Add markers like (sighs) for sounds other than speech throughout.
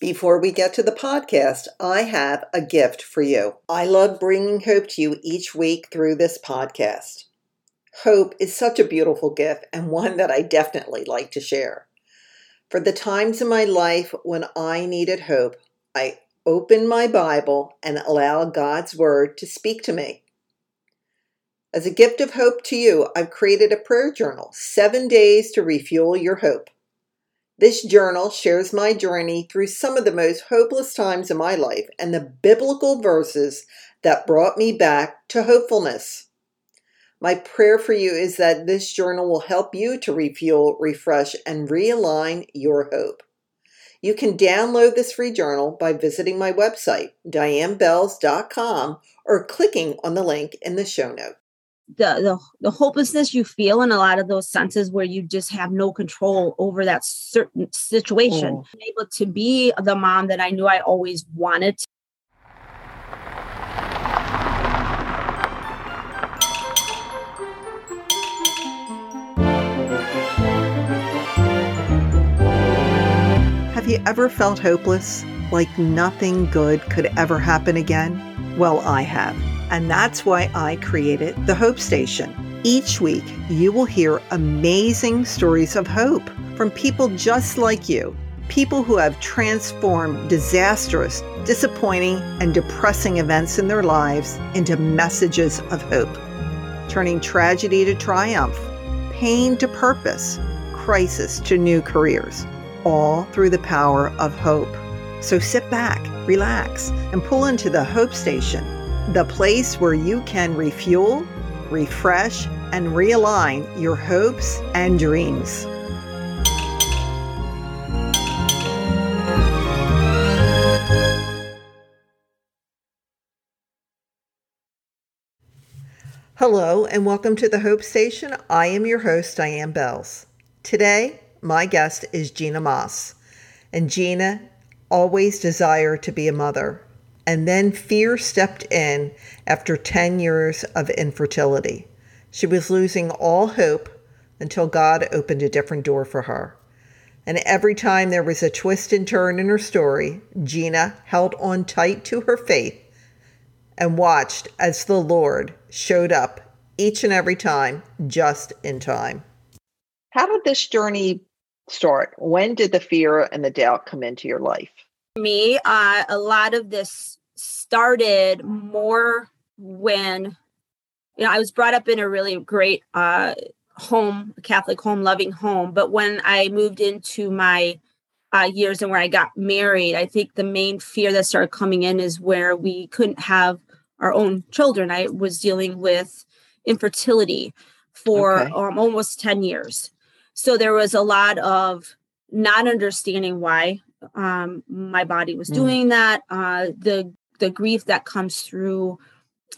Before we get to the podcast, I have a gift for you. I love bringing hope to you each week through this podcast. Hope is such a beautiful gift and one that I definitely like to share. For the times in my life when I needed hope, I open my Bible and allow God's Word to speak to me. As a gift of hope to you, I've created a prayer journal, Seven Days to Refuel Your Hope. This journal shares my journey through some of the most hopeless times in my life and the biblical verses that brought me back to hopefulness. My prayer for you is that this journal will help you to refuel, refresh, and realign your hope. You can download this free journal by visiting my website, dianebells.com, or clicking on the link in the show notes the, the the hopelessness you feel in a lot of those senses where you just have no control over that certain situation oh. able to be the mom that i knew i always wanted to. Have you ever felt hopeless, like nothing good could ever happen again? Well, I have. And that's why I created the Hope Station. Each week, you will hear amazing stories of hope from people just like you, people who have transformed disastrous, disappointing, and depressing events in their lives into messages of hope, turning tragedy to triumph, pain to purpose, crisis to new careers, all through the power of hope. So sit back, relax, and pull into the Hope Station the place where you can refuel, refresh, and realign your hopes and dreams. Hello, and welcome to the Hope Station. I am your host, Diane Bells. Today, my guest is Gina Maas, and Gina always desired to be a mother. And then fear stepped in after 10 years of infertility. She was losing all hope until God opened a different door for her. And every time there was a twist and turn in her story, Gina held on tight to her faith and watched as the Lord showed up each and every time just in time. How did this journey start? When did the fear and the doubt come into your life? Me, uh, a lot of this started more when you know I was brought up in a really great uh, home, Catholic home, loving home. But when I moved into my uh, years and where I got married, I think the main fear that started coming in is where we couldn't have our own children. I was dealing with infertility for okay. um, almost 10 years. So there was a lot of not understanding why um, my body was mm. doing that. Uh, the the grief that comes through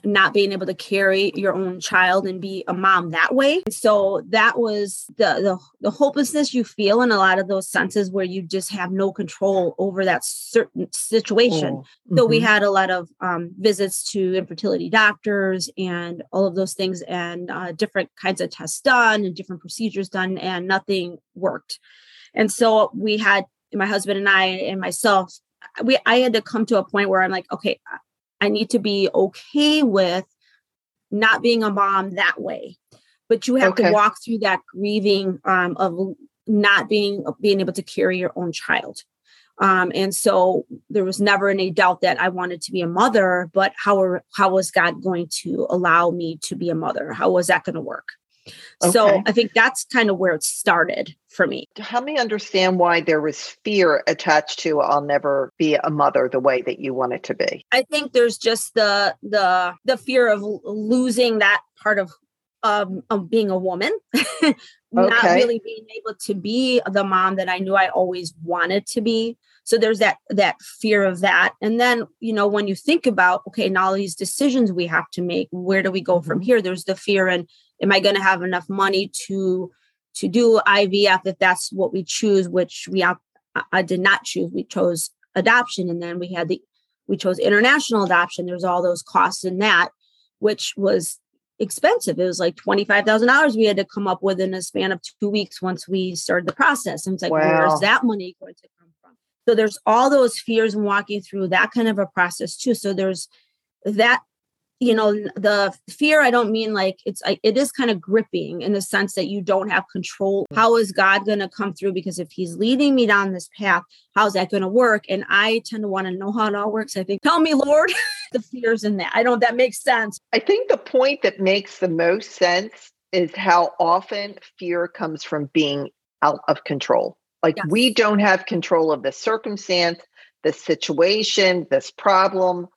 not being able to carry your own child and be a mom that way. And So that was the, the the hopelessness you feel in a lot of those senses where you just have no control over that certain situation. Oh, mm-hmm. So we mm-hmm. had a lot of um, visits to infertility doctors and all of those things and uh, different kinds of tests done and different procedures done and nothing worked. And so we had my husband and I and myself we I had to come to a point where I'm like, okay, I need to be okay with not being a mom that way. But you have okay. to walk through that grieving um, of not being being able to carry your own child. Um, and so there was never any doubt that I wanted to be a mother, but how, how was God going to allow me to be a mother? How was that going to work? Okay. So I think that's kind of where it started for me. Help me understand why there was fear attached to I'll never be a mother the way that you want it to be. I think there's just the the the fear of losing that part of um, of being a woman, (laughs) not okay. really being able to be the mom that I knew I always wanted to be. So there's that that fear of that. And then, you know, when you think about okay, now all these decisions we have to make, where do we go mm-hmm. from here? There's the fear and am I going to have enough money to to do IVF if that's what we choose, which we I did not choose. We chose adoption, and then we had the we chose international adoption. There's all those costs in that, which was expensive. It was like twenty five thousand dollars we had to come up with in a span of two weeks once we started the process. And it's like, wow. where's that money going to come from? So there's all those fears walking through that kind of a process too. So there's that you know the fear i don't mean like it's it is kind of gripping in the sense that you don't have control. Mm-hmm. How is god going to come through? Because if he's leading me down this path how's that going to work? And i tend to want to know how it all works. I think tell me lord. (laughs) The fears in that. I don't that makes sense. I think the point that makes the most sense is how often fear comes from being out of control. Like yes. we don't have control of the circumstance the situation this problem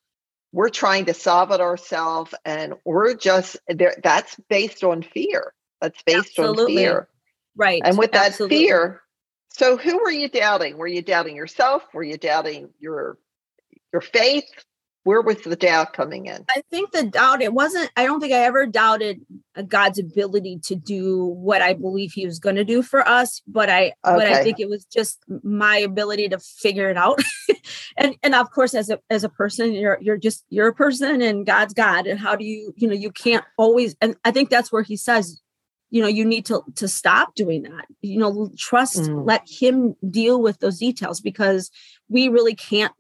we're trying to solve it ourselves and we're just there that's based on fear. That's based Absolutely. on fear. Right. And with that Absolutely. fear so who were you doubting? Were you doubting yourself? Were you doubting your your faith where was the doubt coming in? I think the doubt, it wasn't, I don't think I ever doubted God's ability to do what I believe he was going to do for us, but I, okay. but I think it was just my ability to figure it out. (laughs) and, and of course, as a, as a person, you're, you're just, you're a person and God's God. And how do you, you know, you can't always, and I think that's where he says, you know, you need to, to stop doing that, you know, trust, mm. let him deal with those details because we really can't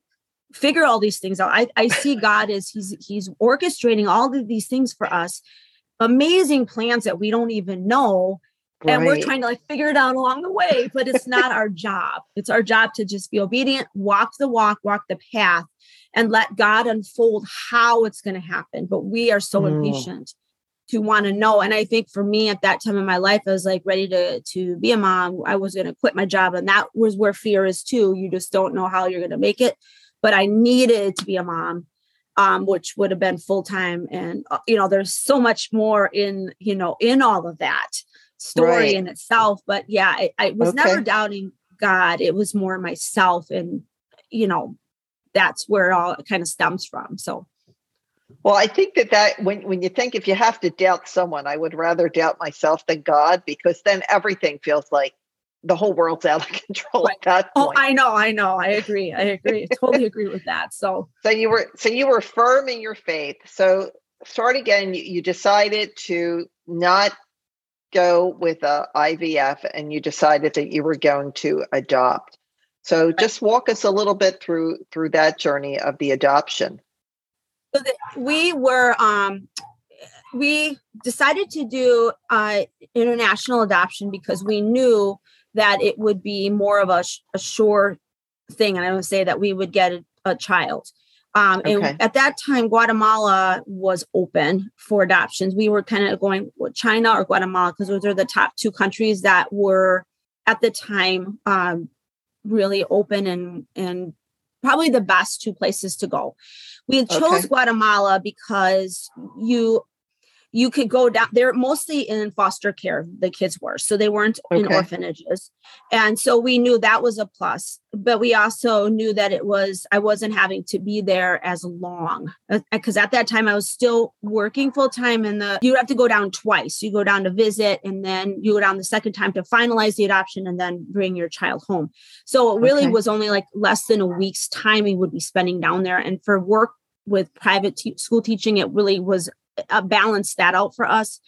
figure all these things out. I, I see (laughs) God as he's he's orchestrating all of these things for us, amazing plans that we don't even know. Right. And we're trying to like figure it out along the way, but it's not our (laughs) job. It's our job to just be obedient, walk the walk, walk the path, and let God unfold how it's going to happen. But we are so mm. impatient to want to know. And I think for me at that time in my life, I was like ready to to be a mom. I was going to quit my job, and that was where fear is too. You just don't know how you're going to make it but I needed to be a mom, um, which would have been full time. And uh, you know, there's so much more in you know in all of that story right. in itself. But yeah, I, I was okay. never doubting God. It was more myself, and you know, that's where it all kind of stems from. So. Well, I think that that when when you think if you have to doubt someone, I would rather doubt myself than God because then everything feels like the whole world's out of (laughs) control at that oh, point. Oh, I know, I know. I agree. I agree. I totally agree with that. So So you were so you were firm in your faith. So start again, you, you decided to not go with a IVF and you decided that you were going to adopt. So just walk us a little bit through through that journey of the adoption. So the, we were um we decided to do uh international adoption because we knew that it would be more of a, a sure thing. And I would say that we would get a, a child. Um, okay. And at that time, Guatemala was open for adoptions. We were kind of going with China or Guatemala because those are the top two countries that were at the time um, really open and and probably the best two places to go. We chose okay. Guatemala because you you could go down they're mostly in foster care the kids were so they weren't okay. in orphanages and so we knew that was a plus but we also knew that it was i wasn't having to be there as long because uh, at that time i was still working full time and the you have to go down twice you go down to visit and then you go down the second time to finalize the adoption and then bring your child home so it really okay. was only like less than a week's time we would be spending down there and for work with private school teaching it really was uh, balance that out for us.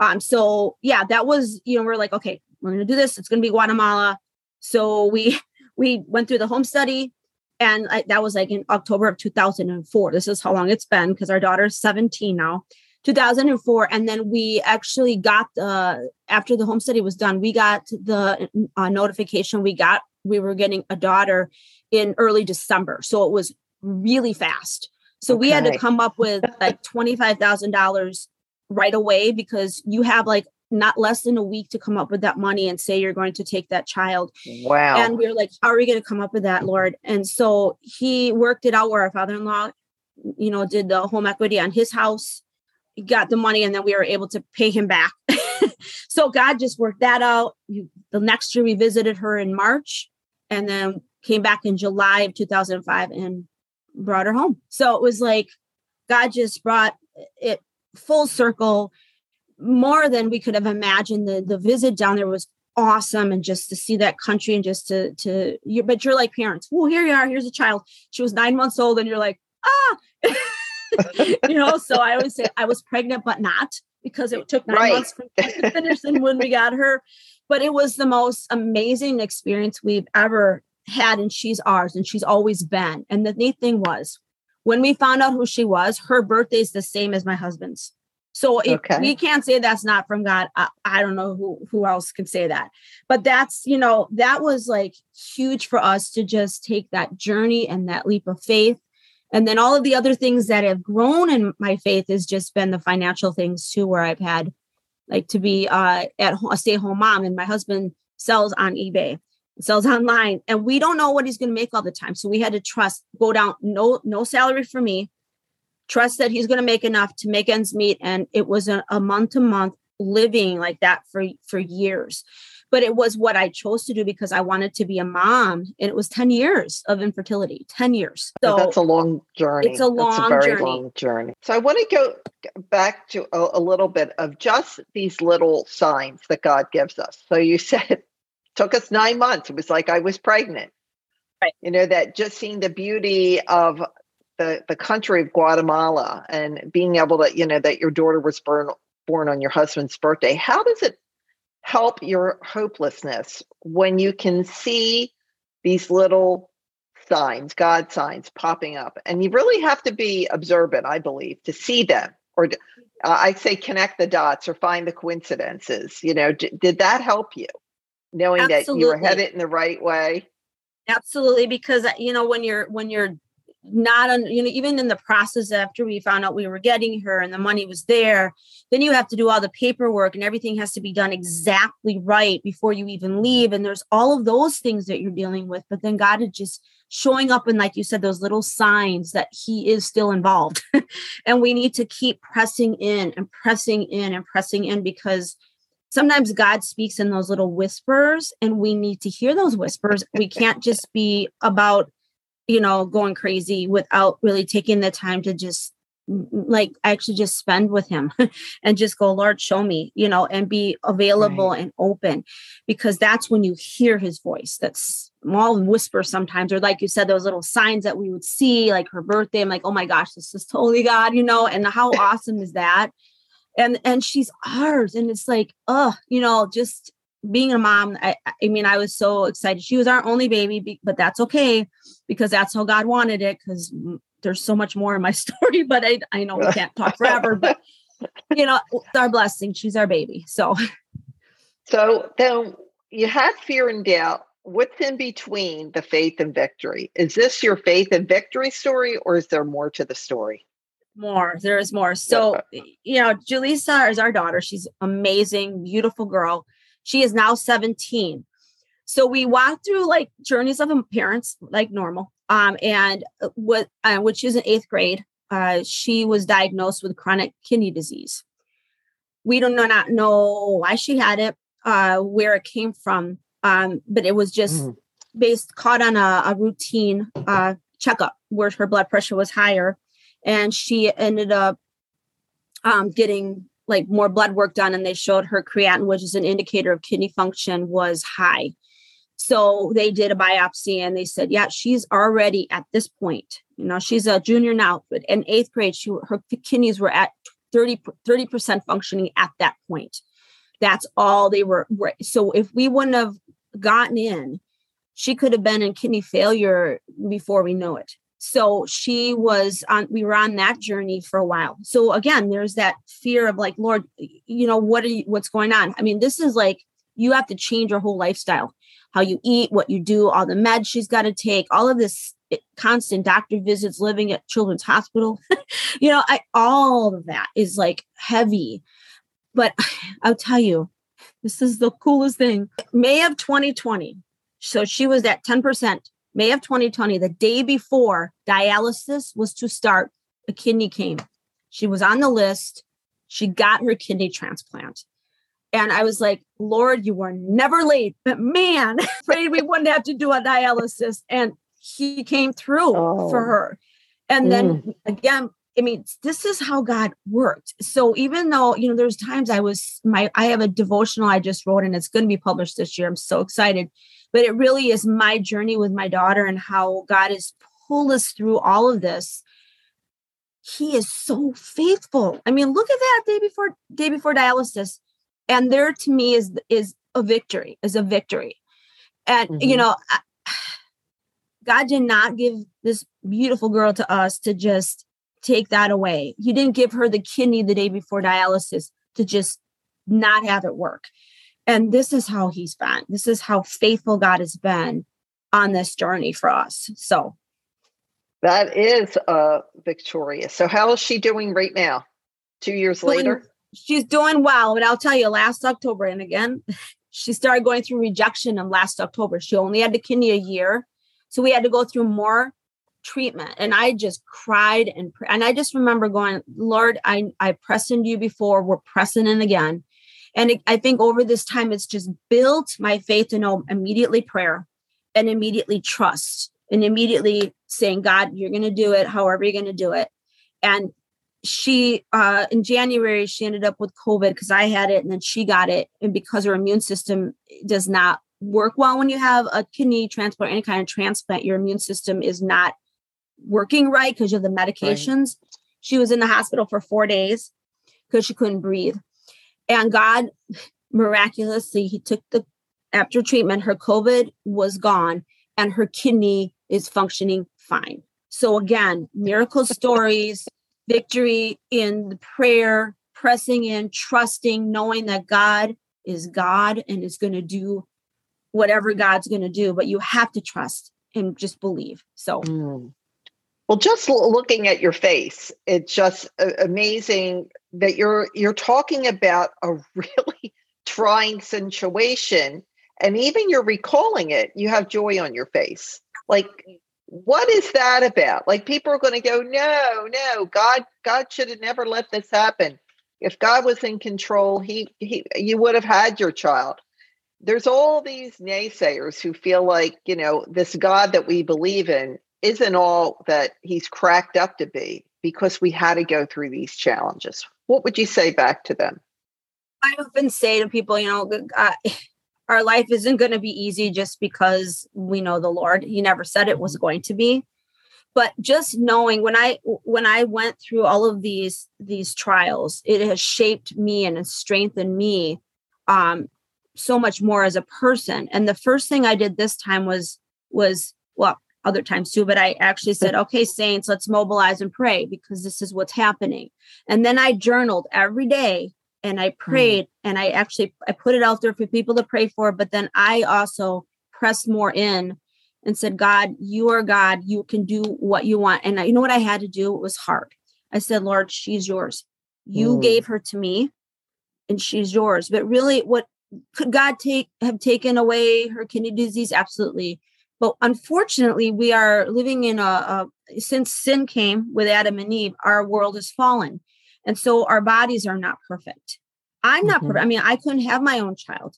Um, so yeah, that was, you know, we're like, okay, we're gonna do this. It's gonna be Guatemala. So we (laughs) we went through the home study, and I, that was like in October of 2004. This is how long it's been because our daughter's 17 now. 2004 and then we actually got the after the home study was done we got the uh, notification we got we were getting a daughter in early december so it was really fast so okay. we had to come up with like $25,000 right away because you have like not less than a week to come up with that money and say you're going to take that child. Wow. And we are like, how are we going to come up with that, Lord? And so he worked it out where our father in law, you know, did the home equity on his house, got the money, and then we were able to pay him back. (laughs) so God just worked that out. The next year we visited her in March and then came back in July of 2005 and brought her home. So it was like God just brought it full circle more than we could have imagined. The the visit down there was awesome and just to see that country and just to to you but you're like parents well here you are here's a child she was nine months old and you're like ah (laughs) you know so i always say i was pregnant but not because it took nine right. months to finish and when we got her but it was the most amazing experience we've ever had and she's ours and she's always been. And the neat thing was when we found out who she was, her birthday is the same as my husband's. So if okay. we can't say that's not from God, I, I, don't know who who else can say that. But that's, you know, that was like huge for us to just take that journey and that leap of faith. And then all of the other things that have grown in my faith has just been the financial things too, where I've had like to be uh, at home, a stay-at-home mom, and my husband sells on eBay, sells online, and we don't know what he's going to make all the time. So we had to trust, go down, no no salary for me, trust that he's going to make enough to make ends meet, and it was a, month to month living like that for for years but it was what I chose to do because I wanted to be a mom. And it was 10 years of infertility, 10 years. So that's a long journey. It's a long that's a very journey. long journey. So I want to go back to a, a little bit of just these little signs that God gives us. So you (laughs) said took us nine months. It was like I was pregnant. Right. You know, that just seeing the beauty of the, the country of Guatemala and being able to, you know, that your daughter was born born on your husband's birthday. How does it help your hopelessness when you can see these little signs, God signs popping up. And you really have to be observant, I believe, to see them or uh, I say connect the dots or find the coincidences. You know, d- did that help you knowing Absolutely. that you were headed in the right way? Absolutely, because uh, you know when you're when you're not on you know even in the process after we found out we were getting her and the money was there then you have to do all the paperwork and everything has to be done exactly right before you even leave and there's all of those things that you're dealing with but then god is just showing up and like you said those little signs that he is still involved (laughs) and we need to keep pressing in and pressing in and pressing in because sometimes god speaks in those little whispers and we need to hear those whispers we can't just be about you know, going crazy without really taking the time to just like actually just spend with him (laughs) and just go lord show me you know and be available right. and open because that's when you hear his voice that's small whisper sometimes or like you said those little signs that we would see like her birthday i'm like oh my gosh this is totally god you know and how (laughs) awesome is that and and she's ours and it's like oh you know just being a mom, I, I mean, I was so excited. She was our only baby, but that's okay because that's how God wanted it. Because there's so much more in my (laughs) story, but I, I know we can't talk forever. But (laughs) you know, it's our blessing. She's our baby. So, so then you had fear and doubt. What's in between the faith and victory? Is this your faith and victory story, or is there more to the story? More. There is more. So, you know, Julissa is our daughter. She's amazing, beautiful girl she is now 17. So we walked through like journeys of parents like normal. Um, and uh, what uh, which is in eighth grade, uh, she was diagnosed with chronic kidney disease. We do not know why she had it, uh, where it came from, um, but it was just mm. based caught on a, a routine uh, checkup where her blood pressure was higher, and she ended up um, getting like more blood work done and they showed her creatinine which is an indicator of kidney function was high. So they did a biopsy and they said yeah she's already at this point you know she's a junior now but in eighth grade she her kidneys were at 30 30% functioning at that point. That's all they were so if we wouldn't have gotten in she could have been in kidney failure before we know it so she was on we were on that journey for a while. So again there's that fear of like lord you know what are you what's going on? I mean this is like you have to change your whole lifestyle. How you eat what you do all the meds she's got to take all of this eh, constant doctor visits living at children's hospital. (laughs) You know i all of that is like heavy. But (sighs) i'll tell you this is the coolest thing. May of 2020 so she was at 10% May of 2020, the day before dialysis was to start, a kidney came. She was on the list. She got her kidney transplant. And I was like, Lord, you were never late. But man, (laughs) afraid we wouldn't have to do a dialysis. And he came through oh. for her. And then mm. again, I mean, this is how God worked. So even though, you know, there's times I was my I have a devotional I just wrote and it's going to be published this year. I'm so excited but it really is my journey with my daughter and how God has pulled us through all of this. He is so faithful. I mean, look at that day before day before dialysis, and there to me is is a victory, is a victory, and mm-hmm. you know. I, God did not give this beautiful girl to us to just take that away. He didn't give her the kidney the day before dialysis to just not have it work. And this is how he's been. This is how faithful God has been on this journey for us. So that is uh victorious. So how is she doing right now? Two years doing, later? She's doing well. But I'll tell you, last October, and again, (laughs) she started going through rejection in last October. She only had the kidney a year. So we had to go through more treatment. And I just cried and and I just remember going, Lord, I I pressed into you before. We're pressing in again. And it, I think over this time, it's just built my faith to know immediately prayer and immediately trust and immediately saying, God, you're going to do it however you're going to do it. And she, uh, in January, she ended up with COVID because I had it and then she got it. And because her immune system does not work well when you have a kidney transplant, any kind of transplant, your immune system is not working right because of the medications. Right. She was in the hospital for four days because she couldn't breathe. And God miraculously, He took the after treatment, her COVID was gone and her kidney is functioning fine. So, again, miracle stories, victory in the prayer, pressing in, trusting, knowing that God is God and is going to do whatever God's going to do. But you have to trust and just believe. So, mm. well, just looking at your face, it's just amazing that you're you're talking about a (laughs) really trying situation and even you're recalling it you have joy on your face. Like what is that about? Like people are going to go no no god god should have never let this happen. If god was in control he, he you would have had your child. There's all these naysayers who feel like you know this god that we believe in isn't all that he's cracked up to be because we had to go through these challenges what would you say back to them? I often say to people you know uh, (laughs) our life isn't going to be easy just because we know the lord. He never said it was going to be. But just knowing when i when i went through all of these these trials it has shaped me and has strengthened me um so much more as a person. And the first thing i did this time was was well other times too but i actually said okay saints let's mobilize and pray because this is what's happening and then i journaled every day and I mm. prayed mm. and I actually I put it out there for people to pray for, but then I also pressed more in and said, God, you are God. You can do what you want. And I, you know what I had to do? It was hard. I said, Lord, she's yours. You mm. gave her to me and she's yours. But really, what could God take have taken away her kidney disease? Absolutely. But unfortunately, we are living in a, a since sin came with Adam and Eve, our world has fallen. And so our bodies are not perfect. I'm not mm-hmm. perfect. I mean, I couldn't have my own child.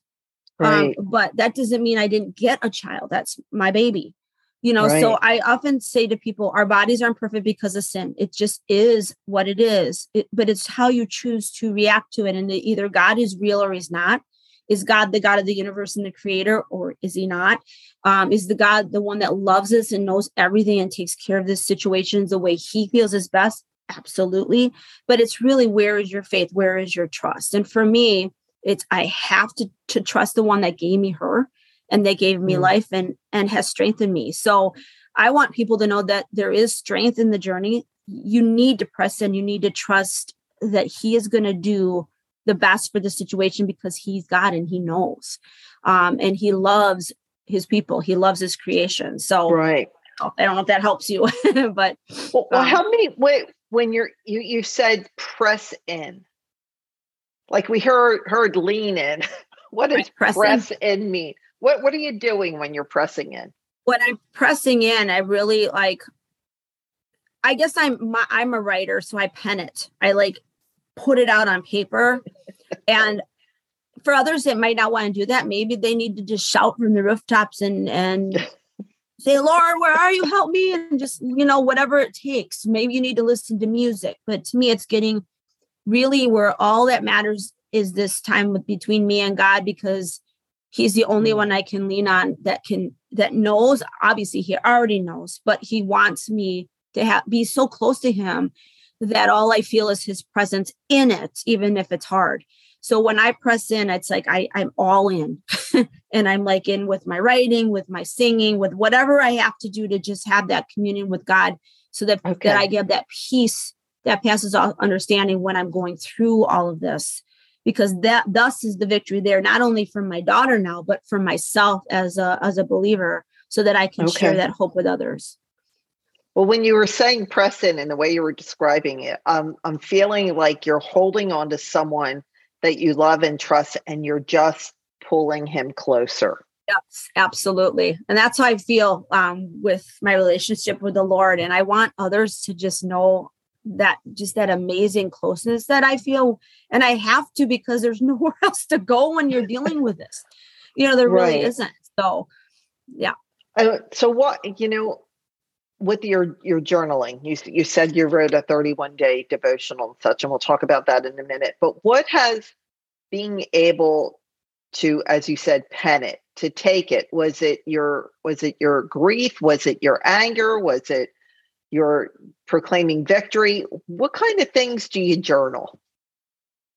Um, right. Um, but that doesn't mean I didn't get a child. That's my baby. You know, right. so I often say to people, our bodies aren't perfect because of sin. It just is what it is. It, but it's how you choose to react to it. And either God is real or he's not. Is God the God of the universe and the creator, or is he not? Um, is the God the one that loves us and knows everything and takes care of this situations the way he feels is best? absolutely but it's really where is your faith where is your trust and for me it's i have to to trust the one that gave me her and they gave me mm. life and and has strengthened me so i want people to know that there is strength in the journey you need to press in you need to trust that he is going to do the best for the situation because he's god and he knows. Um and he loves his people. He loves his creation. So right. I don't know if that helps you, (laughs) but well, um, how many wait when you're you you said press in. Like we heard heard lean in. (laughs) What does press, press in. in mean? What what are you doing when you're pressing in? When i'm pressing in i really like i guess i'm my, i'm a writer so i pen it. I like put it out on paper and for others that might not want to do that maybe they need to just shout from the rooftops and and (laughs) say, Lord, where are you? Help me. And just, you know, whatever it takes. Maybe you need to listen to music. But to me, it's getting really where all that matters is this time between me and God because he's the only mm. one I can lean on that can that knows. Obviously, he already knows, but he wants me to have be so close to him that all I feel is his presence in it, even if it's hard. So when I press in, it's like I, I'm all in (laughs) and I'm like in with my writing, with my singing, with whatever I have to do to just have that communion with God so that, okay. that I get that peace that passes all understanding when I'm going through all of this. Because that thus is the victory there, not only for my daughter now, but for myself as a as a believer, so that I can okay. share that hope with others. Well, when you were saying press in and the way you were describing it, um, I'm feeling like you're holding on to someone that you love and trust, and you're just pulling him closer. Yes, absolutely. And that's how I feel um, with my relationship with the Lord. And I want others to just know that just that amazing closeness that I feel. And I have to because there's (laughs) nowhere else to go when you're dealing with this. You know, there really right. isn't. So, yeah. Uh, so what, you know, with your your journaling, you you said you wrote a 31 day devotional and such, and we'll talk about that in a minute. But what has being able to, as you said, pen it, to take it, was it your was it your grief? Was it your anger? Was it your proclaiming victory? What kind of things do you journal?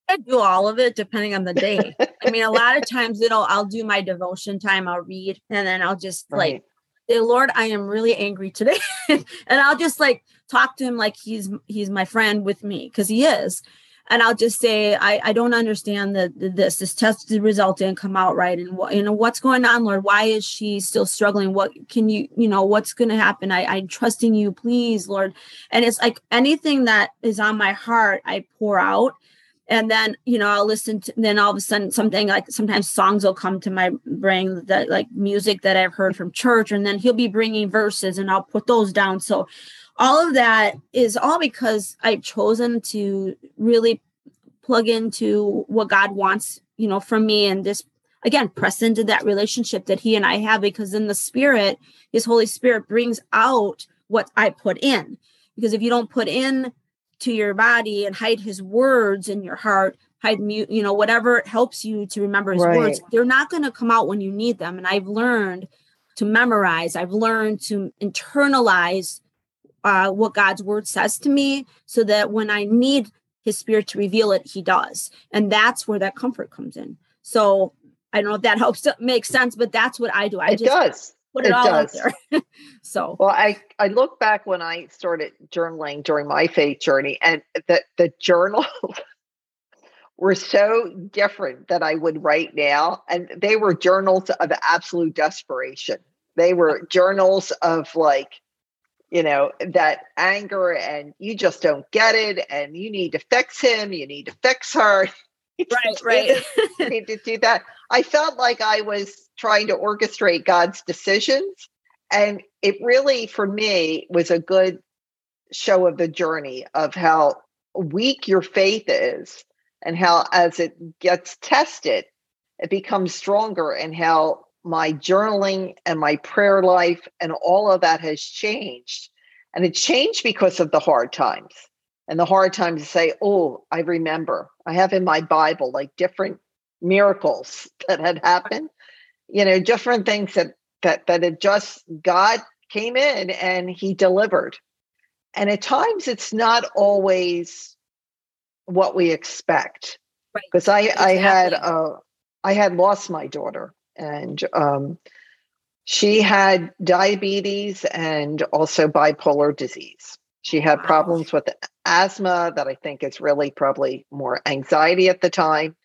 I do all of it depending on the day. I mean, a (laughs) lot of times it'll I'll do my devotion time, I'll read, and then I'll just right. like Lord, I am really angry today. (laughs) and I'll just like talk to him like he's he's my friend with me, because he is. And I'll just say, I, I don't understand the this. This test result didn't come out right. And what you know, what's going on, Lord? Why is she still struggling? What can you, you know, what's gonna happen? I, I'm trusting you, please, Lord. And it's like anything that is on my heart, I pour out and then you know i'll listen to then all of a sudden something like sometimes songs will come to my brain that like music that i've heard from church and then he'll be bringing verses and i'll put those down. So all of that is all because i've chosen to really plug into what god wants you know from me and just again press into that relationship that he and i have because in the spirit his holy spirit brings out what i put in. Because if you don't put in to your body and hide his words in your heart hide mute you know whatever helps you to remember his right. words they're not going to come out when you need them. And i've learned to memorize. I've learned to internalize uh, what god's word says to me so that when i need his spirit to reveal it he does. And that's where that comfort comes in. So i don't know if that helps to make sense but that's what i do. I it just does put it, it all does. out there. (laughs) so well, I I look back when I started journaling during my faith journey, and the the journals (laughs) were so different that I would write now, and they were journals of absolute desperation. They were journals of like, you know, that anger, and you just don't get it, and you need to fix him, you need to fix her. (laughs) right, (laughs) right. (laughs) need to do that. I felt like I was trying to orchestrate God's decisions. And it really, for me, was a good show of the journey of how weak your faith is and how, as it gets tested, it becomes stronger, and how my journaling and my prayer life and all of that has changed. And it changed because of the hard times and the hard times to say, Oh, I remember. I have in my Bible like different miracles (laughs) that had happened you know different things that that that it just god came in and he delivered and at times it's not always what we expect because right. i exactly. i had uh i had lost my daughter and um she had diabetes and also bipolar disease she had wow. problems with asthma that i think is really probably more anxiety at the time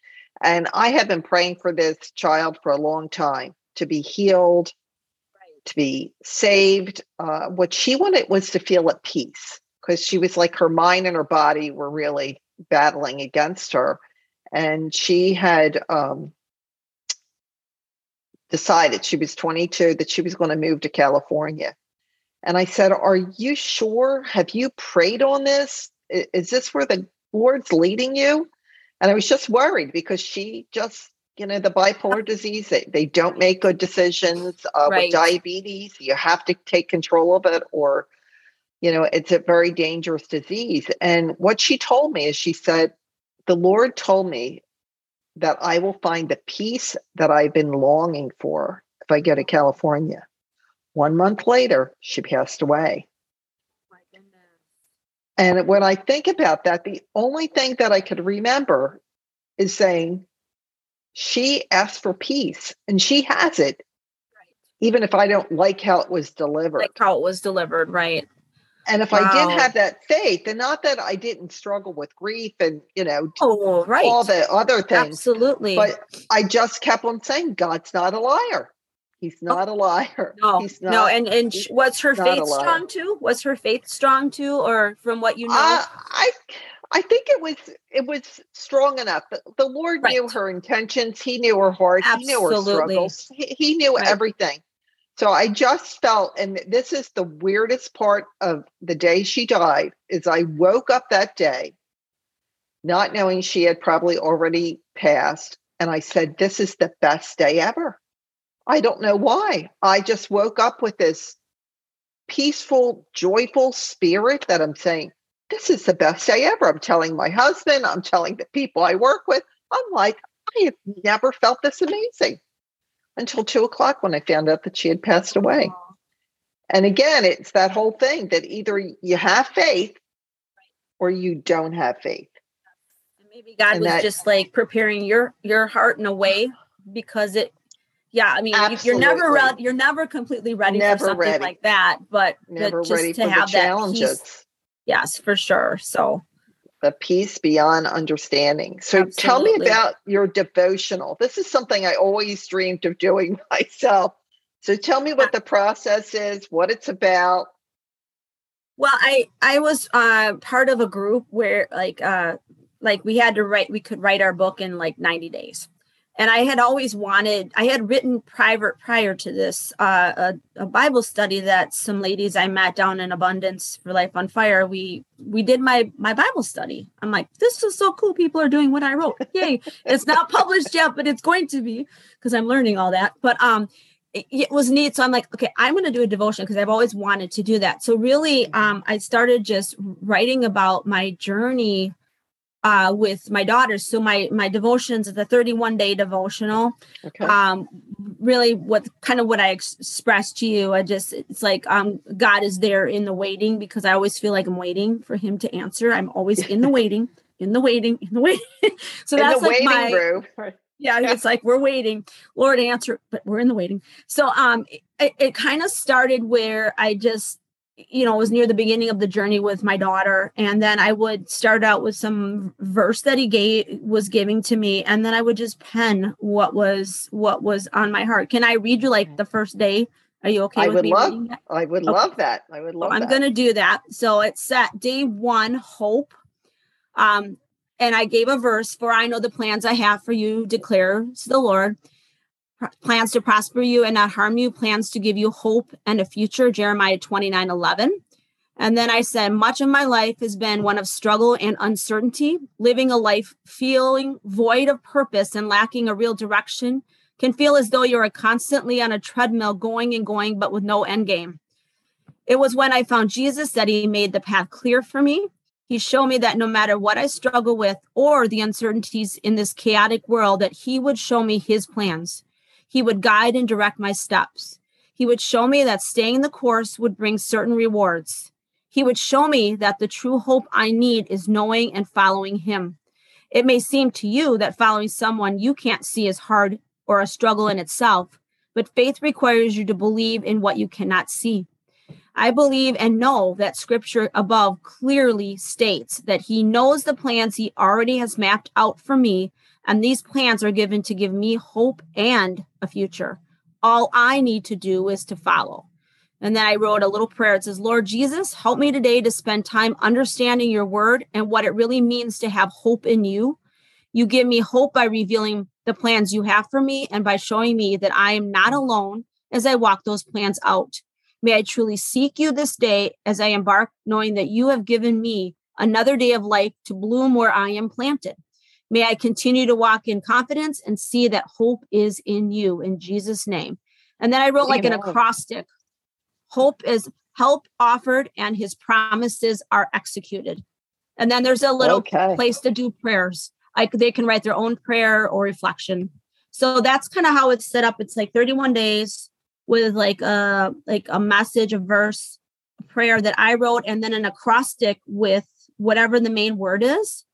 and I have been praying for this child for a long time to be healed, to be saved. Uh, what she wanted was to feel at peace because she was like her mind and her body were really battling against her. And she had um, decided, she was 22, that she was going to move to California. And I said, Are you sure? Have you prayed on this? Is this where the Lord's leading you? And I was just worried because she just, you know, the bipolar disease, they, they don't make good decisions uh, right. with diabetes. You have to take control of it or, you know, it's a very dangerous disease. And what she told me is she said, the Lord told me that I will find the peace that I've been longing for if I get to California. One month later, she passed away. And when I think about that, the only thing that I could remember is saying she asked for peace and she has it, right. even if I don't like how it was delivered. Like how it was delivered, right? And if wow. I did have that faith, and not that I didn't struggle with grief and you know, oh right, all the other things, absolutely. But I just kept on saying, God's not a liar. He's not oh, a liar. No, He's not, no. And and was her faith strong too? Was her faith strong too, or from what you know? Uh, I I think it was it was strong enough. The, the Lord right. knew her intentions. He knew her heart. Absolutely. He knew her struggles. He, he knew right. everything. So I just felt, and this is the weirdest part of the day she died, is I woke up that day not knowing she had probably already passed. And I said, This is the best day ever. I don't know why. I just woke up with this peaceful, joyful spirit that I'm saying, This is the best day ever. I'm telling my husband, I'm telling the people I work with. I'm like, I have never felt this amazing until two o'clock when I found out that she had passed away. And again, it's that whole thing that either you have faith or you don't have faith. maybe God and was that, just like preparing your your heart in a way because it yeah, I mean, absolutely. you're never ready. You're never completely ready never for something ready. like that, but, never just ready to have that peace, yes, for sure. So the peace beyond understanding. So Absolutely. tell me about your devotional. This is something I always dreamed of doing (laughs) myself. So tell me what the process is, what it's about. Well, I I was uh part of a group where like uh like we had to write we could write our book in like 90 days and I had always wanted, I had written private prior to this uh, a, a, Bible study that some ladies I met down in Abundance for Life on Fire. We we did my my Bible study. I'm like, this is so cool. People are doing what I wrote. Yay! it's not published yet, but it's going to be because I'm learning all that. But um, it, it was neat. So I'm like, okay, I'm going to do a devotion because I've always wanted to do that. So really, um, I started just writing about my journey uh, with my daughters. So my my devotions, the 31 day devotional. Okay. Um, really, what kind of what I expressed to you. I just it's like um, God is there in the waiting because I always feel like I'm waiting for Him to answer. I'm always in the waiting, (laughs) in the waiting, in the waiting. (laughs) so in that's like my. Room. Yeah, it's like we're waiting, Lord answer, but we're in the waiting. So um, it, it kind of started where I just you know, it was near the beginning of the journey with my daughter. And then I would start out with some verse that he gave was giving to me. And then I would just pen what was what was on my heart. Can I read you like the first day? Are you okay I with would me love? I would okay. love that. I would love I'm that. gonna do that. So it's set day one, hope. Um, and I gave a verse for I know the plans I have for you, declares the Lord plans to prosper you and not harm you, plans to give you hope and a future, Jeremiah 29 11. And then I said, much of my life has been one of struggle and uncertainty, living a life feeling void of purpose and lacking a real direction can feel as though you're constantly on a treadmill going and going, but with no end game. It was when I found Jesus that he made the path clear for me. He showed me that no matter what I struggle with or the uncertainties in this chaotic world, that he would show me his plans. He would guide and direct my steps. He would show me that staying the course would bring certain rewards. He would show me that the true hope I need is knowing and following Him. It may seem to you that following someone you can't see is hard or a struggle in itself, but faith requires you to believe in what you cannot see. I believe and know that scripture above clearly states that he knows the plans he already has mapped out for me and these plans are given to give me hope and a future. All I need to do is to follow. And then I wrote a little prayer. It says, Lord Jesus, help me today to spend time understanding your word and what it really means to have hope in you. You give me hope by revealing the plans you have for me and by showing me that I am not alone as I walk those plans out. May I truly seek you this day as I embark, knowing that you have given me another day of life to bloom where I am planted. May I continue to walk in confidence and see that hope is in you in Jesus' name. And then I wrote like an acrostic hope is help offered and his promises are executed. And then there's a little okay. place to do prayers. Like they can write their own prayer or reflection. So that's kind of how it's set up. It's like 31 days with like a like a message, a verse, a prayer that I wrote, and then an acrostic with whatever the main word is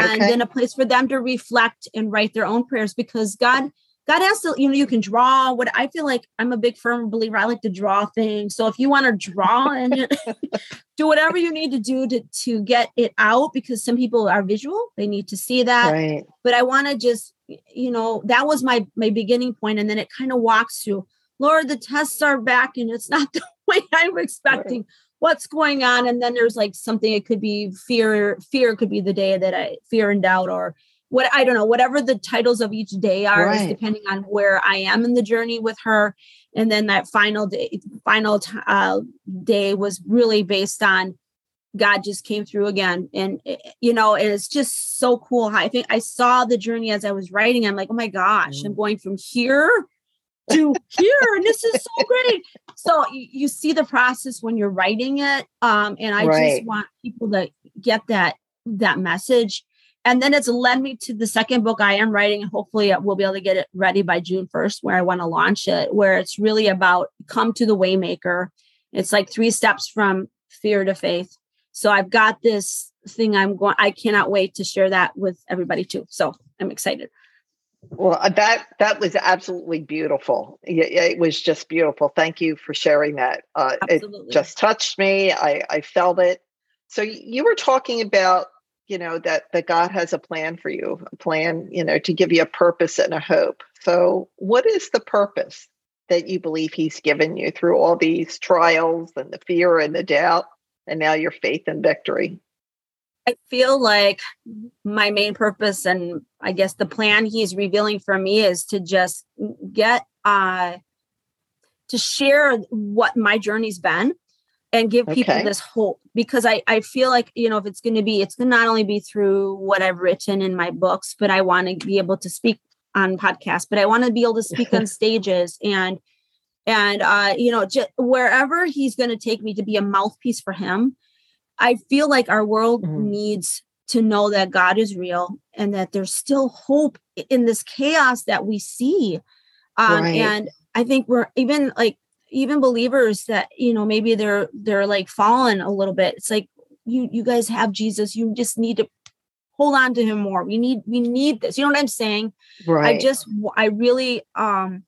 and Okay. then a place for them to reflect and write their own prayers because God God has to, you know, you can draw what I feel like I'm a big firm believer. I like to draw things. So if you want to draw (laughs) and (laughs) do whatever you need to do to to get it out, because some people are visual, they need to see that. right. But I want to just, you know, that was my my beginning point, and then it kind of walks through. Lord, the tests are back, and it's not (laughs) the way I'm expecting. What's going on? And then there's like something. It could be fear. Fear could be the day that I fear and doubt, or what I don't know, whatever the titles of each day are, Right. depending on where I am in the journey with her. And then that final day, final uh, day was really based on God just came through again. And, eh, you know, it's just so cool. I think I saw the journey as I was writing. I'm like, oh my gosh, I'm going from here to here. And this is so great. So you, you see the process when you're writing it. Um, and I Right. just want people to get that that message. And then it's led me to the second book I am writing. Hopefully we'll be able to get it ready by June 1st, where I want to launch it, where it's really about come to the waymaker. It's like three steps from fear to faith. So I've got this thing I'm going, I cannot wait to share that with everybody too. So I'm excited. Well, uh, that that was absolutely beautiful. It was just beautiful. Thank you for sharing that. Uh, it just touched me. I, I felt it. So you were talking about, you know, that that God has a plan for you, a plan, you know, to give you a purpose and a hope. So what is the purpose that you believe He's given you through all these trials and the fear and the doubt, and now your faith and victory? I feel like my main purpose and I guess the plan he's revealing for me is to just get uh to share what my journey's been and give people Okay. this hope because I I feel like you know if it's going to be it's going to not only be through what I've written in my books but I want to be able to speak on podcasts but I want to be able to speak on (laughs) stages and and uh you know just wherever he's going to take me to be a mouthpiece for him I feel like our world Mhm. needs to know that God is real and that there's still hope in this chaos that we see. Um, Right. And I think we're even like even believers that you know maybe they're they're like fallen a little bit. It's like you you guys have Jesus. You just need to hold on to Him more. We need we need this. You know what I'm saying? Right. I just I really um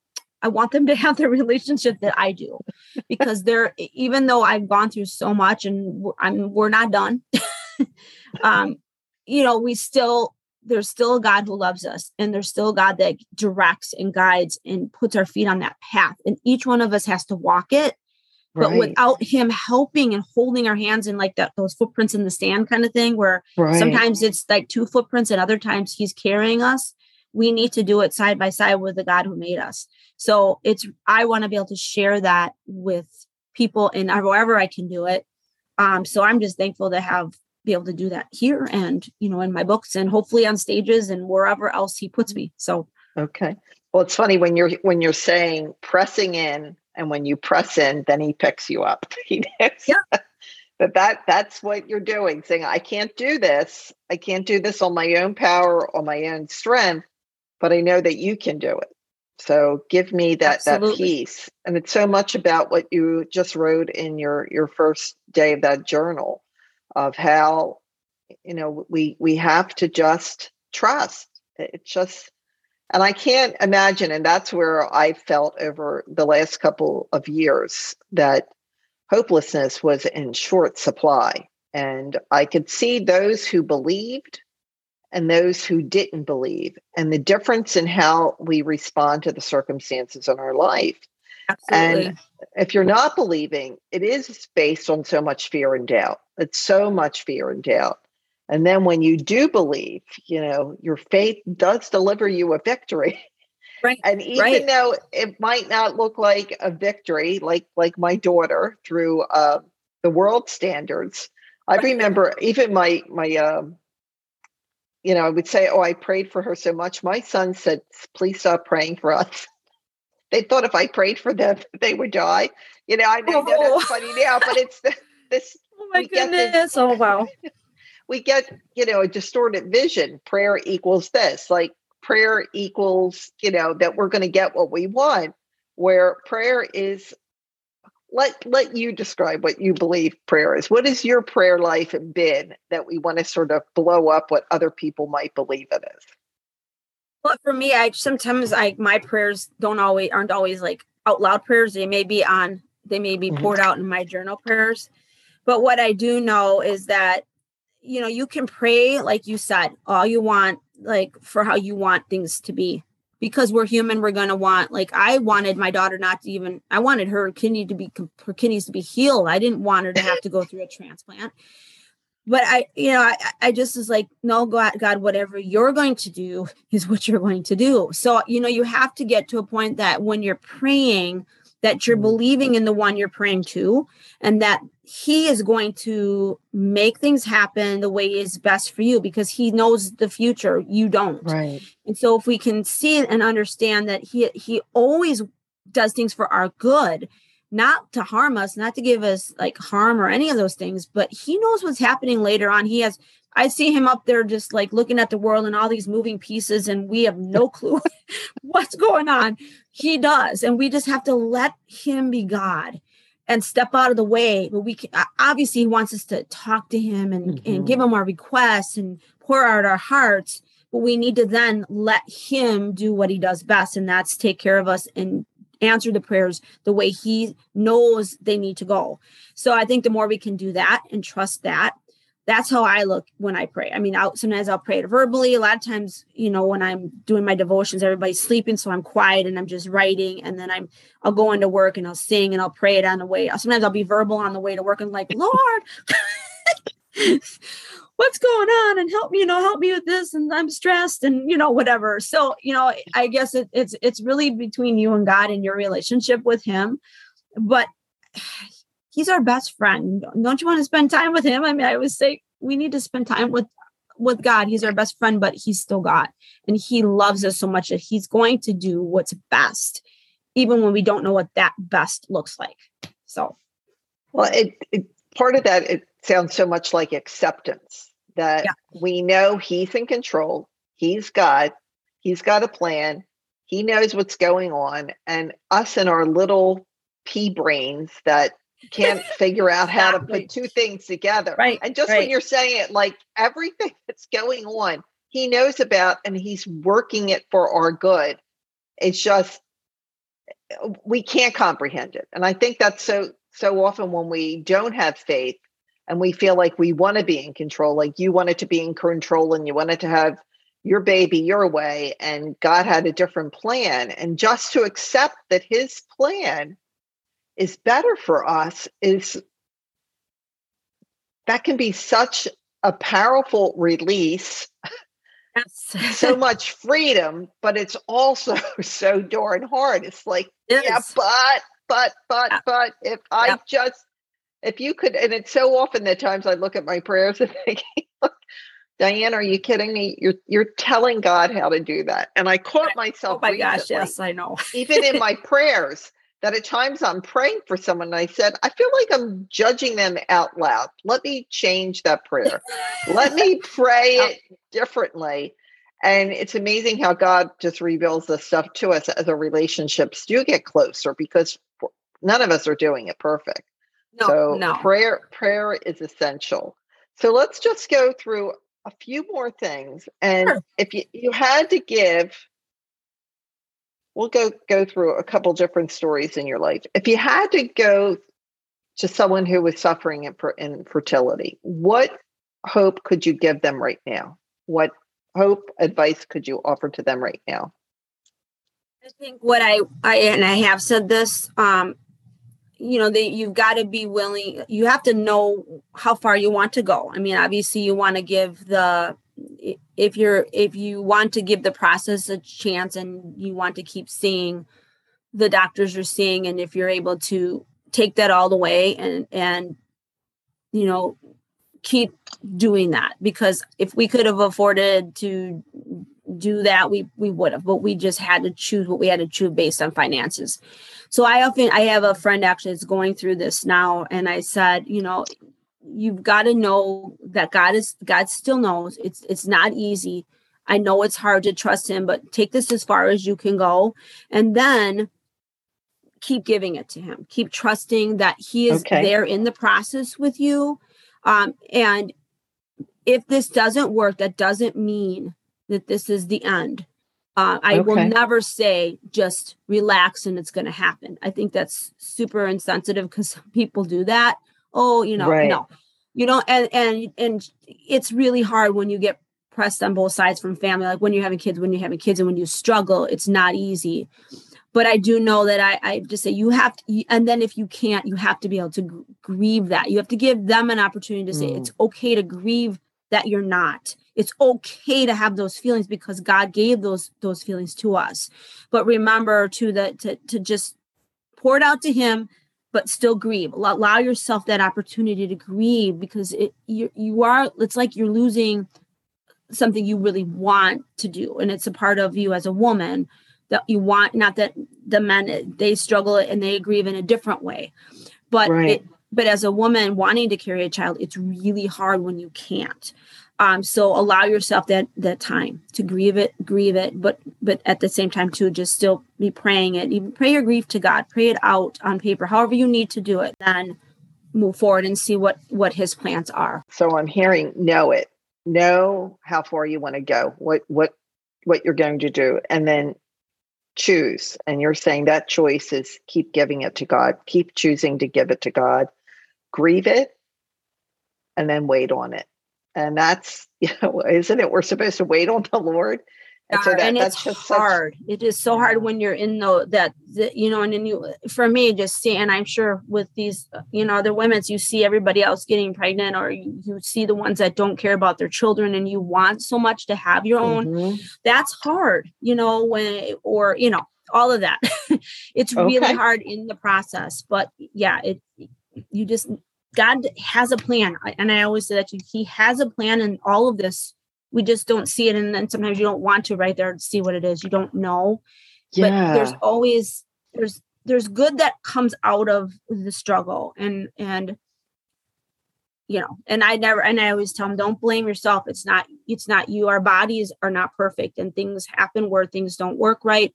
I want them to have the relationship that I do because they're even though I've gone through so much and we're, I'm we're not done. (laughs) um you know, we still there's still a God who loves us and there's still a God that directs and guides and puts our feet on that path and each one of us has to walk it but Right. without him helping and holding our hands in like that those footprints in the sand kind of thing where right. sometimes it's like two footprints and other times he's carrying us we need to do it side by side with the god who made us so it's i want to be able to share that with people and however i can do it um so i'm just thankful to have be able to do that here and you know in my books and hopefully on stages and wherever else he puts me so Okay. Well, it's funny when you're when you're saying pressing in, and when you press in, then he picks you up. (laughs) He knows Yeah. (laughs) that that that's what you're doing. Saying, "I can't do this. I can't do this on my own power, on my own strength, but I know that you can do it. So give me that that Absolutely. peace." And it's so much about what you just wrote in your your first day of that journal, of how you know we we have to just trust. It's just and I can't imagine, and that's where I felt over the last couple of years that hopelessness was in short supply. And I could see those who believed and those who didn't believe, and the difference in how we respond to the circumstances in our life. absolutely And if you're not believing, it is based on so much fear and doubt. It's so much fear and doubt. And then when you do believe, you know, your faith does deliver you a victory. Right, And even right. though it might not look like a victory, like like my daughter through uh, the world standards, I remember even my my um, you know, I would say, "Oh, I prayed for her so much." My son said, "Please stop praying for us." (laughs) They thought if I prayed for them, (laughs) they would die. You know, I know that Oh. it's funny now, but it's the, (laughs) this oh my get this- goodness oh wow we get you know a distorted vision prayer equals this like prayer equals you know that we're going to get what we want where prayer is let let you describe what you believe prayer is. What is your prayer life been that we want to sort of blow up what other people might believe it is? Well, for me, I sometimes I my prayers don't always aren't always like out loud prayers. They may be on they may be mm-hmm. poured out in my journal prayers. But what I do know is that you know you can pray like you said all you want like for how you want things to be because we're human we're going to want like i wanted my daughter not to even i wanted her kidney to be her kidneys to be healed. I didn't want her to have to go through a transplant. But i you know i, I just was like no god god whatever you're going to do is what you're going to do. So you know you have to get to a point that when you're praying that you're mm-hmm. believing in the one you're praying to and that he is going to make things happen the way is best for you because he knows the future you don't. Right. And so if we can see and understand that he he always does things for our good not to harm us not to give us like harm or any of those things but he knows what's happening later on. He has I see him up there just like looking at the world and all these moving pieces, and we have no (laughs) clue (laughs) what's going on. He does. And we just have to let him be God and step out of the way. But we can, obviously, he wants us to talk to him and, mm-hmm. and give him our requests and pour out our hearts. But we need to then let him do what he does best, and that's take care of us and answer the prayers the way he knows they need to go. So I think the more we can do that and trust that, that's how I look when I pray. I mean, I'll, sometimes I'll pray it verbally. A lot of times, you know, when I'm doing my devotions, everybody's sleeping, so I'm quiet and I'm just writing. And then I'm I'll go into work and I'll sing and I'll pray it on the way. Sometimes I'll be verbal on the way to work and like, Lord, (laughs) what's going on? And help me, you know, help me with this. And I'm stressed and you know, whatever. So, you know, I guess it, it's it's really between you and God and your relationship with Him. But he's our best friend. Don't you want to spend time with him? I mean, I always say we need to spend time with with God. He's our best friend, but he's still God. And he loves us so much that he's going to do what's best, even when we don't know what that best looks like. So well, it, it part of that it sounds so much like acceptance that yeah. we know he's in control, he's God, he's got a plan, he knows what's going on, and us in our little pea brains that can't figure out how to put two things together. Right. And just right. when you're saying it, like everything (laughs) that's going on, he knows about and he's working it for our good. It's just uh, we can't comprehend it. And I think that's so so often when we don't have faith and we feel like we want to be in control, like you wanted to be in control and you wanted to have your baby your way and God had a different plan. And just to accept that his plan is better for us is that can be such a powerful release yes. so (laughs) much freedom but it's also (laughs) so darn hard it's like it yeah but but but yeah. but if i yeah. just if you could and it's so often the times i look at my prayers and (laughs) think look diane are you kidding me you're you're telling god how to do that and i caught oh myself oh my gosh yes i know even in my prayers that at times I'm praying for someone and I said, I feel like I'm judging them out loud. Let me change that prayer. Let me (laughs) pray it differently. And it's amazing how God just reveals this stuff to us as our relationships do get closer because none of us are doing it perfect. No, so no. prayer prayer is essential. So let's just go through a few more things. And sure. if you, you had to give we'll go go through a couple different stories in your life. If you had to go to someone who was suffering in infertility, what hope could you give them right now? What hope advice could you offer to them right now? I think what I I and I have said this um you know that you've got to be willing you have to know how far you want to go i mean obviously you want to give the if you're if you want to give the process a chance and you want to keep seeing the doctors you're seeing and if you're able to take that all the way and and you know keep doing that. Because if we could have afforded to do that we we would have but we just had to choose what we had to choose based on finances. So i often i have a friend actually that's going through this now and i said you know you've got to know that God is God still knows. It's it's not easy. I know it's hard to trust him, but take this as far as you can go. And then keep giving it to him keep trusting that he is Okay. there in the process with you um, and if this doesn't work that doesn't mean that this is the end uh, i will never say just relax and it's going to happen i think that's super insensitive because (laughs) some people do that oh you know Right. no. You know and and and it's really hard when you get pressed on both sides from family like when you're having kids when you're having kids and when you struggle it's not easy. But i do know that i i just say you have to and then if you can't you have to be able to gr- grieve that. You have to give them an opportunity to say Mm. it's okay to grieve that you're not. It's okay to have those feelings because god gave those those feelings to us. But remember to that to, to just pour it out to him but still grieve. Allow, yourself that opportunity to grieve because it you, you are it's like you're losing something you really want to do and it's a part of you as a woman that you want not that the men they struggle and they grieve in a different way. But Right. it, but as a woman wanting to carry a child it's really hard when you can't um so allow yourself that that time to grieve it grieve it but but at the same time too just still be praying it even pray your grief to god pray it out on paper however you need to do it then move forward and see what what his plans are So I'm hearing know it, know how far you want to go, what what what you're going to do, and then choose. And you're saying that choice is keep giving it to God, keep choosing to give it to God, grieve it, and then wait on it. And that's (laughs) you know, isn't it? We're supposed to wait on the Lord. And so that, and that's it's just such- hard. it is so hard when you're in the that, that you know, and then you for me just see, and I'm sure with these you know other women's, you see everybody else getting pregnant, or you, you see the ones that don't care about their children, and you want so much to have your own. Mhm. That's hard, you know, when or you know all of that. (laughs) it's really hard in the process, but yeah, it you just God has a plan, and I always say that to you, He has a plan in all of this. We just don't see it, and then sometimes you don't want to right there to see what it is. You don't know, but there's always there's there's good that comes out of the struggle, and and you know, and I never and I always tell them, don't blame yourself. It's not it's not you. Our bodies are not perfect, and things happen where things don't work right.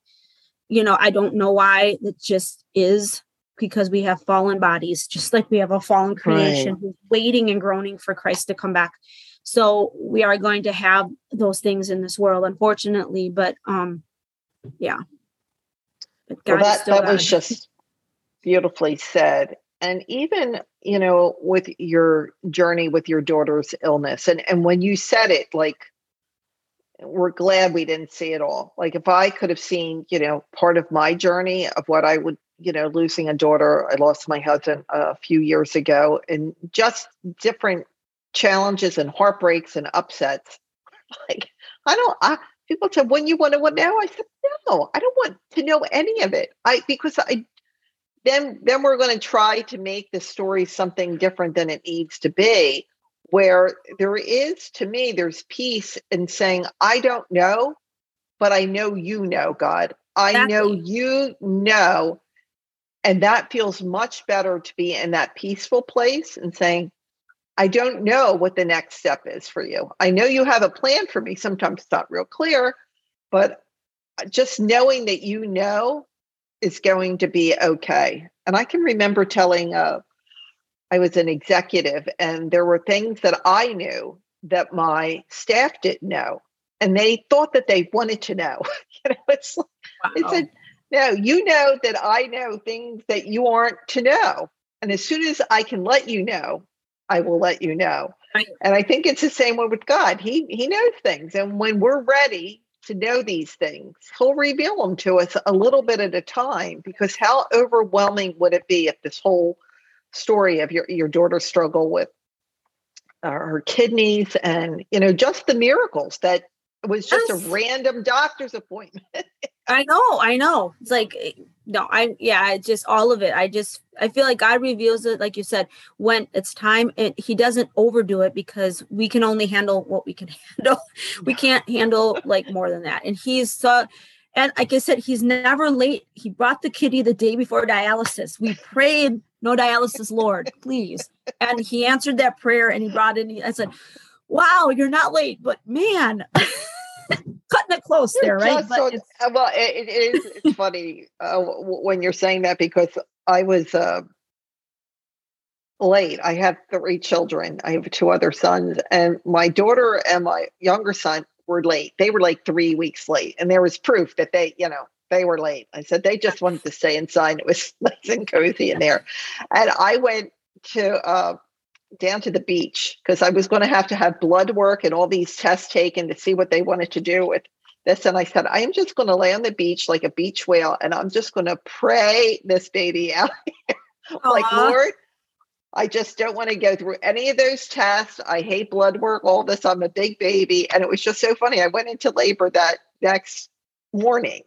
You know, I don't know why. It just is because we have fallen bodies, just like we have a fallen creation who's waiting and groaning for Christ to come back. So we are going to have those things in this world, unfortunately. But um, yeah. But God is that that was just beautifully said. And even you know, with your journey with your daughter's illness, and and when you said it, like we're glad we didn't see it all. Like if I could have seen, you know, part of my journey of what I would, you know, losing a daughter, I lost my husband a few years ago, and just different challenges and heartbreaks and upsets. (laughs) Like I don't. I, people said, "When you want to know?" I said, "No, I don't want to know any of it." I because I then then we're going to try to make the story something different than it needs to be where there is to me there's peace in saying i don't know but i know you know god i know you know and that feels much better to be in that peaceful place and saying i don't know what the next step is for you i know you have a plan for me sometimes it's not real clear but just knowing that you know is going to be okay. And I can remember telling, uh, I was an executive, and there were things that I knew that my staff didn't know, and they thought that they wanted to know. (laughs) you know, it's like, Wow. No, you know that I know things that you aren't to know. And as soon as I can let you know, I will let you know. Right. And I think it's the same way with God. He he knows things. And when we're ready to know these things, he'll reveal them to us a little bit at a time. Because how overwhelming would it be if this whole story of your, your daughter's struggle with uh, her kidneys and you know just the miracles that it was just Yes. a random doctor's appointment. (laughs) I know, I know. It's like eh, no, I yeah, it's just all of it. I just I feel like God reveals it, like you said, when it's time. And He doesn't overdo it because we can only handle what we can (laughs) handle. We can't handle like more than that. And He's so. And like I said, he's never late. He brought the kidney the day before dialysis. We prayed, no dialysis, Lord, please. And he answered that prayer and he brought it in. I said, Wow, you're not late, but man, (laughs) cutting of close there, right? So, uh, well, it, it is. It's (laughs) funny uh, when you're saying that because I was uh, late. I have three children. I have two other sons, and my daughter and my younger son were late. They were like three weeks late, and there was proof that they, you know, they were late. I said they just wanted to stay inside. It was (laughs) nice and cozy in there, and I went to uh, down to the beach because I was going to have to have blood work and all these tests taken to see what they wanted to do with this. And I said, I am just going to lay on the beach like a beach whale, and I'm just going to pray this baby out. (laughs) like Lord, I just don't want to go through any of those tests. I hate blood work, all this. I'm a big baby. And it was just so funny. I went into labor that next morning.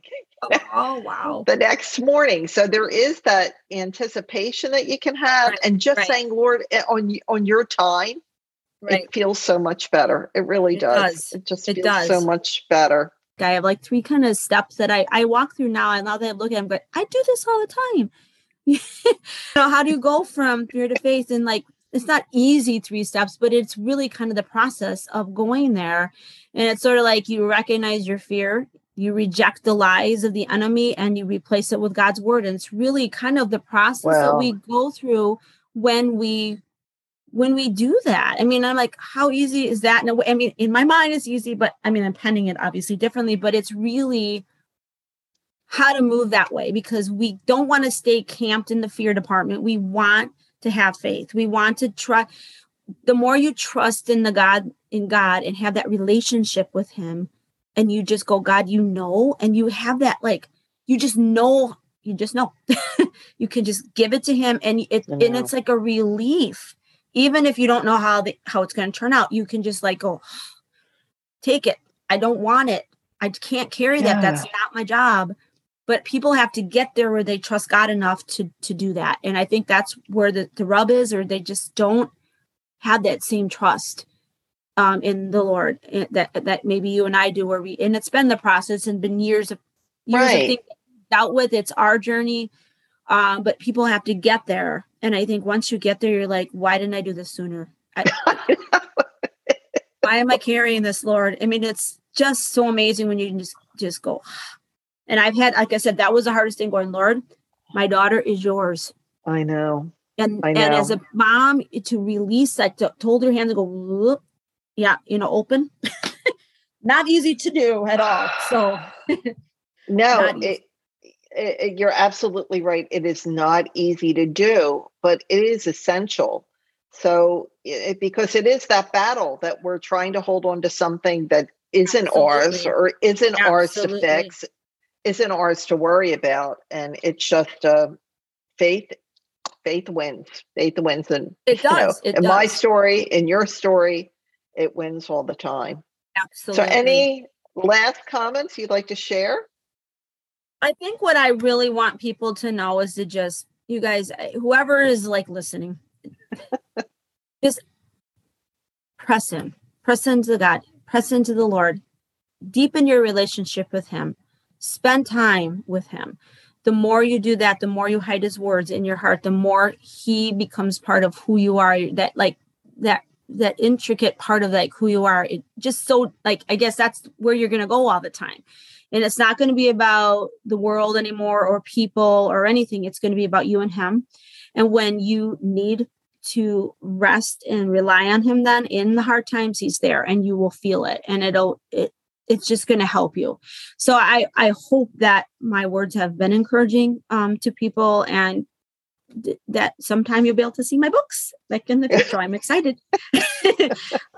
Oh, oh wow. the next morning. So there is that anticipation that you can have right. and just right. saying, Lord, eh, on on your time, right. it feels so much better. It really it does. does. It just it feels does. so much better. I have like three kind of steps that I, I walk through now. And now that I look at them, but I do this all the time. (laughs) you know, how do you go from fear to faith? And like, it's not easy three steps, but it's really kind of the process of going there. And it's sort of like you recognize your fear, you reject the lies of the enemy, and you replace it with God's word. And it's really kind of the process that we go through when we when we do that. I mean, I'm like, how easy is that? No, I mean, in my mind, it's easy, but I mean, I'm penning it obviously differently, but it's really how to move that way because we don't want to stay camped in the fear department. We want to have faith. We want to try the more you trust in the God in God and have that relationship with him and you just go God, you know and you have that like you just know you just know. (laughs) you can just give it to him and it and it's like a relief. Even if you don't know how the how it's going to turn out, you can just like go take it. I don't want it. I can't carry that. That's not my job but people have to get there where they trust God enough to to do that. And I think that's where the, the rub is, or they just don't have that same trust um, in the Lord eh, that that maybe you and I do, where we and it's been the process and been years of years right. of things dealt with. It's our journey, um, but people have to get there. And I think once you get there, you're like, why didn't I do this sooner? I, (laughs) why am I carrying this, Lord? I mean, it's just so amazing when you can just just go and I've had, like I said, that was the hardest thing going, Lord, my daughter is yours. I know. And I know. and as a mom to release that, to, to hold her hands and go, yeah, you know, open. (laughs) Not easy to do at all. So (laughs) no, it, it, you're absolutely right. It is not easy to do, but it is essential. So, it, because it is that battle that we're trying to hold on to something that isn't Absolutely. ours or isn't Absolutely. ours to fix isn't ours to worry about and it's just uh, faith faith wins faith wins and it does you know, it in does. my story in your story it wins all the time. Absolutely. so any last comments you'd like to share? I think what i really want people to know is to just you guys eh, whoever is like listening (laughs) just press in press into god press into the lord deepen your relationship with him spend time with him. The more you do that the more you hide his words in your heart the more he becomes part of who you are that like that that intricate part of like who you are it just so like i guess that's where you're going to go all the time. And it's not going to be about the world anymore or people or anything. It's going to be about you and him. And when you need to rest and rely on him then in the hard times he's there and you will feel it. And it'll it it's just going to help you. So i i hope that my words have been encouraging um, to people and that sometime you'll be able to see my books like in the (laughs) future. I'm excited. (laughs)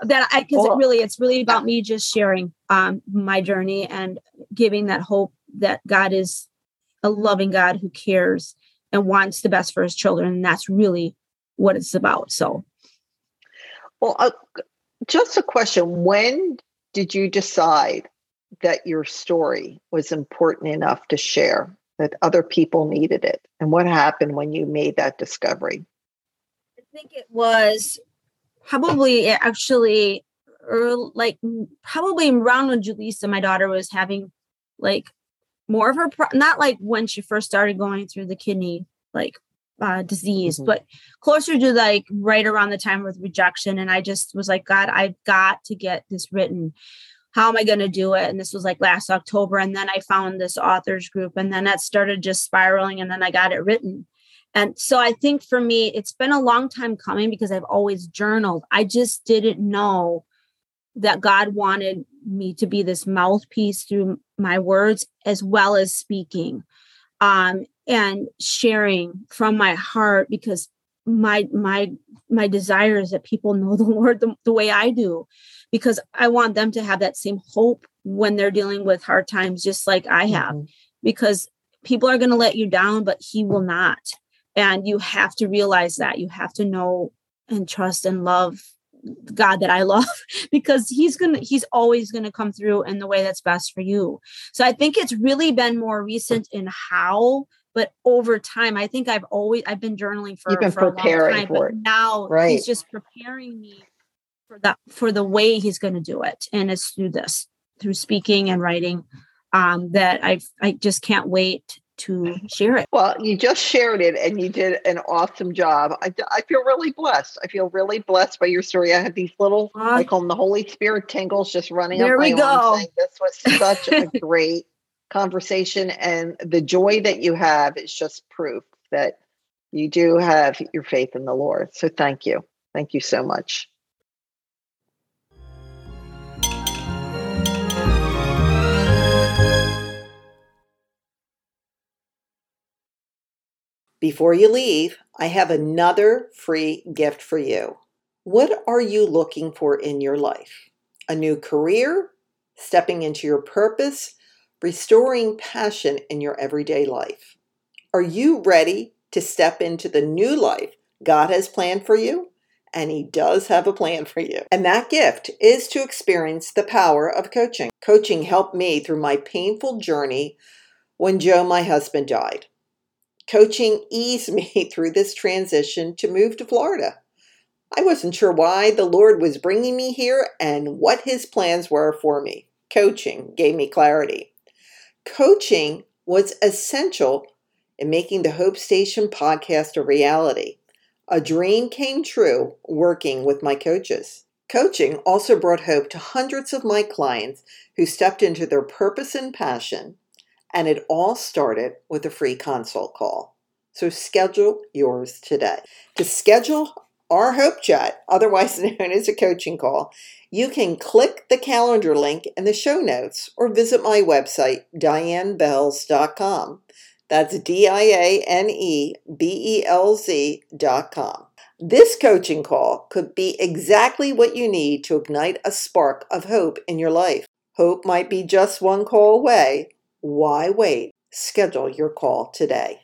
That i because it really it's really about me just sharing um, my journey and giving that hope that god is a loving god who cares and wants the best for his children and that's really what it's about so. Well uh, just a question. When did you decide that your story was important enough to share, that other people needed it? And what happened when you made that discovery? I think it was probably actually early, like probably around when Julissa, my daughter, was having like more of her, pro- not like when she first started going through the kidney like uh, disease, mm-hmm. but closer to like right around the time with rejection. And I just was like, God, I've got to get this written. How am I going to do it? And this was like last October. And then I found this authors group, and then that started just spiraling, and then I got it written. And so I think for me, it's been a long time coming because I've always journaled. I just didn't know that God wanted me to be this mouthpiece through my words as well as speaking um, and sharing from my heart because my my my desire is that people know the (laughs) Lord the, the way I do because I want them to have that same hope when they're dealing with hard times, just like I have, mm-hmm. because people are going to let you down, but He will not. And you have to realize that you have to know and trust and love God that I (laughs) love because he's going to he's always going to come through in the way that's best for you. So I think it's really been more recent in how but over time I think I've always I've been journaling for, You've been for preparing a long time, for but now right. he's just preparing me for that for the way he's going to do it. And it's through this through speaking and writing um that i i just can't wait to share it. Well you just shared it and you did an awesome job. I, I feel really blessed. I feel really blessed by your story. I have these little uh, i call them the holy spirit tingles just running there up we my go. saying, this was such a (laughs) great conversation. And the joy that you have is just proof that you do have your faith in the lord. So thank you. Thank you so much Before you leave, I have another free gift for you. What are you looking for in your life? A new career? Stepping into your purpose? Restoring passion in your everyday life? Are you ready to step into the new life God has planned for you? And He does have a plan for you. And that gift is to experience the power of coaching. Coaching helped me through my painful journey when Joe, my husband, died. Coaching eased (laughs) me through this transition to move to Florida. I wasn't sure why the Lord was bringing me here and what his plans were for me. Coaching gave me clarity. Coaching was essential in making the Hope Station podcast a reality. A dream came true working with my coaches. Coaching also brought hope to hundreds of my clients who stepped into their purpose and passion and it all started with a free consult call. So schedule yours today. To schedule our Hope Chat, otherwise (laughs) known as a coaching call, you can click the calendar link in the show notes or visit my website, dianebelz.com. That's D I A N E B E L Z.com. This coaching call could be exactly what you need to ignite a spark of hope in your life. Hope might be just one call away, why wait? Schedule your call today.